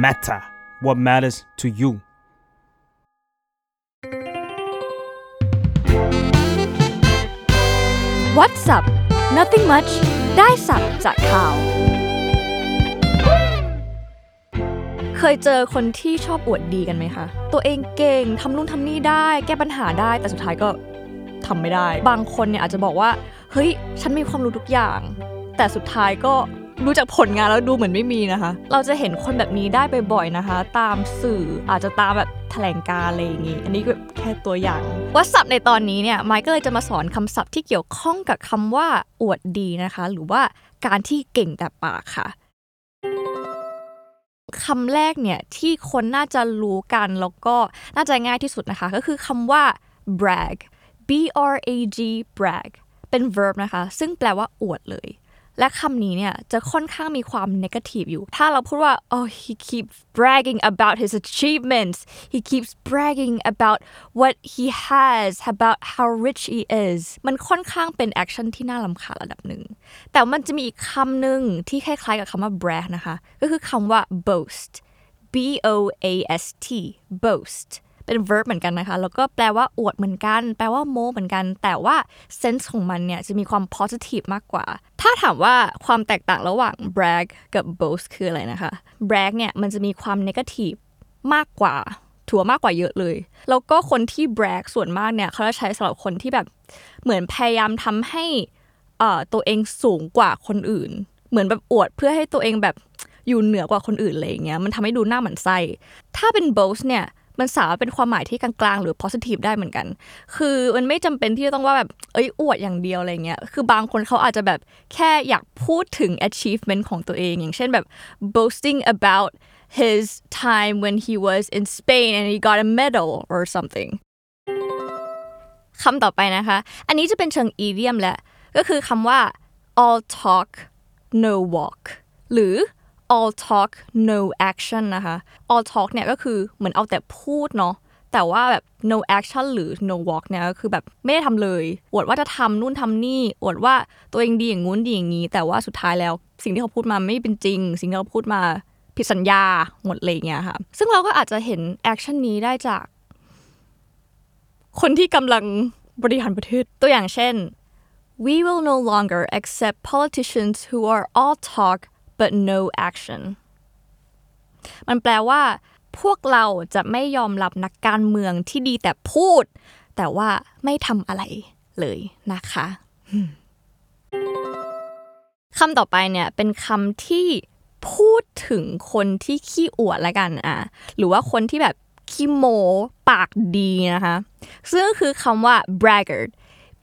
matter what matters to you What's up Nothing much ได้สับจากข่าว เคยเจอคนที่ชอบอวดดีกันไหมคะ ตัวเองเก่งทำนู่นทำนี่ได้ แก้ปัญหาได้แต่สุดท้ายก็ทำไม่ได้ บางคนเนี่ยอาจจะบอกว่า เฮ้ย ฉันมีความรู้ทุกอย่าง แต่สุดท้ายก็ ดูจากผลงานแล้วดูเหมือนไม่มีนะคะ เราจะเห็นคนแบบนี้ได้บ่อยๆนะคะ ตามสื่ออาจจะตามแบบแถลงการอะไรอย่างงี้ อันนี้ก็แค่ตัวอย่างว่าศัพท์ในตอนนี้เนี่ยไมค์ก็เลยจะมาสอนคำศัพท์ที่เกี่ยวข้องกับคำว่าอวดดีนะคะ หรือว่าการที่เก่งแต่ปากค่ะคำแรกเนี่ยที่คนน่าจะรู้กันแล้วก็น่าจะง่ายที่สุดนะคะ ก็คือคำว่า brag b r a g brag เป็น verb นะคะ ซึ่งแปลว่าอวดเลย และคำนี้เนี่ยจะค่อนข้างมีความ negative อยู่ ถ้าเราพูดว่า oh he keeps bragging about his achievements he keeps bragging about what he has about how rich he is มันค่อนข้างเป็น action ที่น่ารำคาญระดับหนึ่ง แต่มันจะมีอีกคำหนึ่งที่คล้ายๆกับคำว่า brag นะคะ ก็คือคำว่า boast b o a s t boast เป็น verb เหมือนกันนะคะ แล้วก็แปลว่าอวดเหมือนกัน แปลว่าโมเหมือนกัน แต่ว่า sense ของมันเนี่ยจะมีความ positive มากกว่าาถามว่าความแตกต่างระหว่าง brag กับ boast คืออะไรนะคะ brag เนี่ยมันจะมีความ negative มากกว่าถัวมากกว่าเยอะเลย แล้วก็คนที่ brag ส่วนมากเนี่ยเขาจะใช้สำหรับคนที่แบบเหมือนพยายามทำให้อ่อตัวเองสูงกว่าคนอื่น เหมือนแบบอวดเพื่อให้ตัวเองแบบอยู่เหนือกว่าคนอื่นอะไรอย่างเงี้ยมันทำให้ดูหน้าหมันไส้ถ้าเป็น boast เนี่ย มันสามารถเป็นความหมายที่กลางๆ หรือ positive ได้เหมือนกัน คือมันไม่จำเป็นที่จะต้องว่าแบบเอ้ยอวดอย่างเดียวอะไรเงี้ย คือบางคนเขาอาจจะแบบแค่อยากพูดถึง achievement ของตัวเอง อย่างเช่นแบบ boasting about his time when he was in Spain and he got a medal or something คำต่อไปนะคะ อันนี้จะเป็นเชิง idiom แหละ ก็คือคำว่า all talk no walk หรือ all talk no action นะคะ all talk เนี่ยก็คือเหมือนเอาแต่พูดเนาะแต่ว่าแบบ no action หรือ no walk เนี่ยก็คือแบบไม่ได้ทำเลยอวดว่าจะทำนู่นทำนี่อวดว่าตัวเองดีอย่างงู้นดีอย่างนี้ แต่ว่าสุดท้ายแล้วสิ่งที่เขาพูดมาไม่เป็นจริง สิ่งที่เขาพูดมาผิดสัญญาหมดเลยเงี้ยค่ะ ซึ่งเราก็อาจจะเห็น action นี้ได้จาก คนที่กำลังบริหารประเทศตัวอย่างเช่น we will no longer accept politicians who are all talk but no action มันแปลว่าพวกเราจะไม่ยอมรับนักการเมืองที่ดีแต่พูด แต่ว่าไม่ทำอะไรเลยนะคะคำต่อไปเนี่ยเป็นคำที่พูดถึงคนที่ขี้อวดละกันอะหรือว่าคนที่แบบขี้โมปากดีนะคะ ซึ่งก็คือคำว่า braggart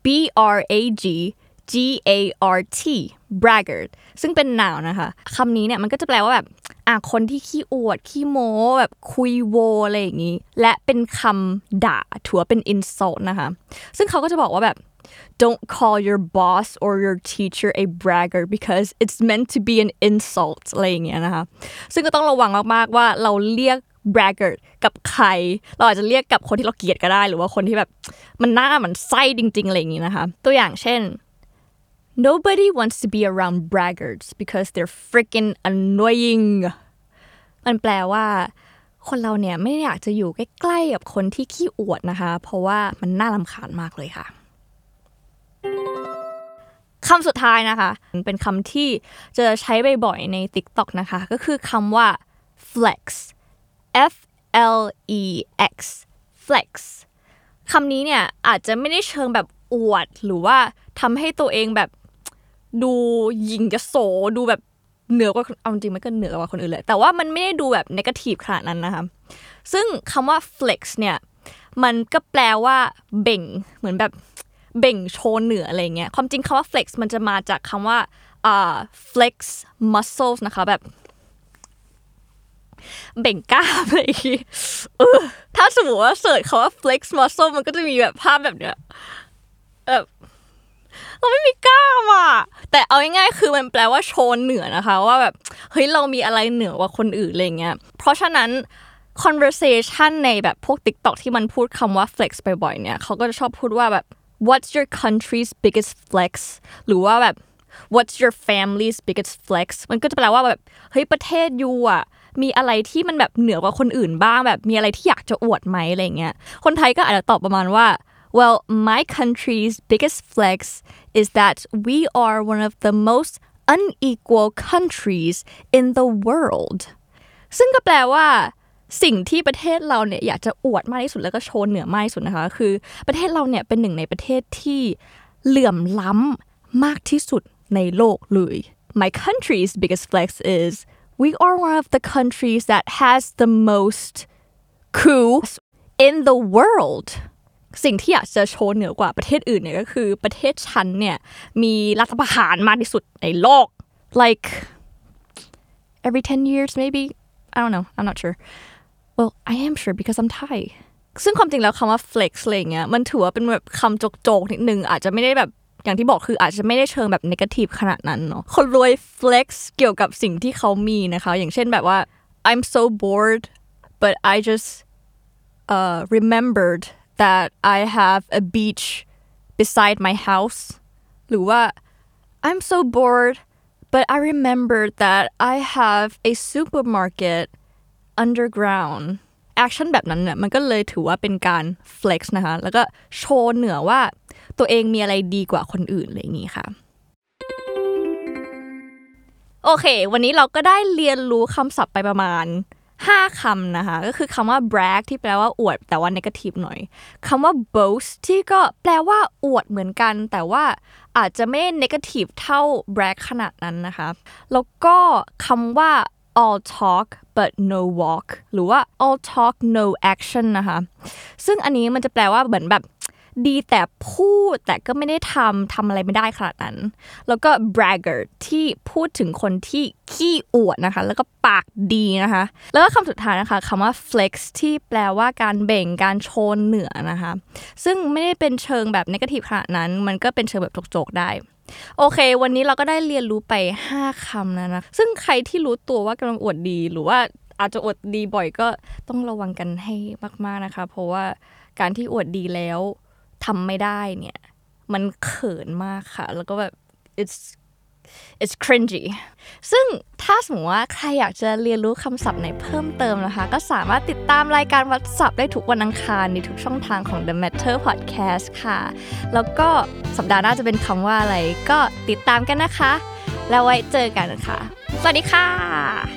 b r a g G A R T braggart ซึ่งเป็น noun นะคะคำนี้เนี่ยมันก็จะแปลว่าแบบอะคนที่ขี้อวด ขี้โม้แบบคุยโวอะไรอย่างนี้ และเป็นคำด่าถือว่าเป็น insult นะคะ ซึ่งเขาก็จะบอกว่าแบบ don't call your boss or your teacher a bragger because it's meant to be an insult อะไรอย่างเงี้ยนะคะ ซึ่งก็ต้องระวังมากๆว่าเราเรียก bragger กับใคร เราอาจจะเรียกกับคนที่เราเกลียดก็ได้ หรือว่าคนที่แบบมันหน้ามันไส้จริง ๆ อะไรอย่างงี้นะคะ ตัวอย่างเช่น Nobody wants to be around braggarts because they're freaking annoying มันแปลว่า คนเราเนี่ยไม่อยากจะอยู่ใกล้ๆกับคนที่ขี้อวดนะคะ เพราะว่ามันน่ารำคาญมากเลยค่ะคำสุดท้ายนะคะ เป็นคำที่จะใช้บ่อยๆใน TikTok นะคะ ก็คือคำว่า flex f l e x flex คำนี้เนี่ยอาจจะไม่ได้เชิงแบบอวดหรือว่าทำให้ตัวเองแบบ ดูหยิงจะโสดูแบบเหนือกว่าเอาจริงมันก็เหนือกว่าคนอื่นเลย แต่ว่ามันไม่ได้ดูแบบนกาทีฟขนาดนั้นนะคะซึ่งคำว่า flex เนี่ย มันก็แปลว่าเบ่งเหมือนแบบเบ่งโชว์เหนืออะไรเงี้ยความจริงคำว่า flex มันจะมาจากคำว่าอ่า flex muscles นะคะแบบ เบ่งกล้ามอะไรอย่างงี้ถ้าสมมติว่าเสิร์ชคำว่า flex muscle มันก็จะมีแบบภาพแบบเนี้ยแบบ เราไม่มีกล้ามอะแต่เอาง่ายๆคือมันแปลว่าโชว์เหนือนะคะ ว่าแบบเฮ้ยเรามีอะไรเหนือกว่าคนอื่นอะไรเงี้ยเพราะฉะนั้น conversation ในแบบพวก TikTok ที่มันพูดคำว่า flex บ่อยๆเนี่ยเขาก็จะชอบพูดว่าแบบ what's your country's biggest flex หรือว่าแบบ what's your family's biggest flex มันก็จะแปลว่าแบบเฮ้ยประเทศยูอะมีอะไรที่มันแบบเหนือกว่าคนอื่นบ้างแบบมีอะไรที่อยากจะอวดไหมอะไรเงี้ยคนไทยก็อาจจะตอบประมาณว่า well my country's biggest flex is that we are one of the most unequal countries in the world ซึ่งก็แปลว่า สิ่งที่ประเทศเราเนี่ยอยากจะอวดมากที่สุดแล้วก็โชว์เหนือมากที่สุดนะคะ คือประเทศเราเนี่ยเป็นหนึ่งในประเทศที่เหลื่อมล้ำมากที่สุดในโลกเลย My country's biggest flex is we are one of the countries that has the most coups in the world สิ่งที่อยากจะโชว์เหนือกว่าประเทศอื่นเนี่ยก็คือประเทศฉันเนี่ยมีรัฐประหารมากที่สุดในโลก like every 10 years maybe I don't know I'm not sure well I am sure because I'm Thai ซึ่งความจริงแล้วคำว่า flex อะไรอย่างเงี้ยมันถือว่าเป็นแบบคำโจกๆนิดนึงอาจจะไม่ได้แบบอย่างที่บอกคืออาจจะไม่ได้เชิงแบบ negative ขนาดนั้นเนาะคนรวย flex เกี่ยวกับสิ่งที่เขามีนะคะ อย่างเช่นแบบว่า I'm so bored but I just uh, remembered that I have a beach beside my house หรือว่า I'm so bored but I remembered that I have a supermarket underground action แบบนั้นเนี่ยมันก็เลยถือว่าเป็นการ flex นะคะ แล้วก็โชว์เหนือว่าตัวเองมีอะไรดีกว่าคนอื่นอะไรอย่างนี้ค่ะ โอเค วันนี้เราก็ได้เรียนรู้คำศัพท์ไปประมาณ 5 คำนะคะ ก็คือคำว่า brag ที่แปลว่าอวด แต่ว่า negative หน่อยคำว่า boast ที่ก็แปลว่าอวดเหมือนกัน แต่ว่าอาจจะไม่ negative เท่า brag ขนาดนั้นนะคะ แล้วก็คำว่า all talk but no walk หรือว่า all talk no action นะคะ ซึ่งอันนี้มันจะแปลว่าเหมือนแบบ ดีแต่พูดแต่ก็ไม่ได้ทำทำอะไรไม่ได้ขนาดนั้น แล้วก็ bragger ที่พูดถึงคนที่ขี้อวดนะคะ แล้วก็ปากดีนะคะ แล้วก็คำสุดท้ายนะคะคำว่า flex ที่แปลว่าการเบ่งการโชว์เหนือนะคะ ซึ่งไม่ได้เป็นเชิงแบบ negative ขนาดนั้น มันก็เป็นเชิงแบบโจกๆได้โอเค วันนี้เราก็ได้เรียนรู้ไป 5คำนะนะ ซึ่งใครที่รู้ตัวว่ากำลังอวดดี หรือว่าอาจจะอวดดีบ่อยก็ต้องระวังกันให้มาก ๆนะคะ เพราะว่าการที่อวดดีแล้ว ทำไม่ได้เนี่ย มันเขินมากค่ะ แล้วก็แบบ it's it's cringy ซึ่งถ้าสมมติว่าใครอยากจะเรียนรู้คำศัพท์ไหนเพิ่มเติมนะคะ ก็สามารถติดตามรายการวัดศัพท์ได้ทุกวันอังคารในทุกช่องทางของ The Matter Podcast ค่ะ แล้วก็สัปดาห์หน้าจะเป็นคำว่าอะไรก็ติดตามกันนะคะ แล้วไว้เจอกันค่ะ สวัสดีค่ะ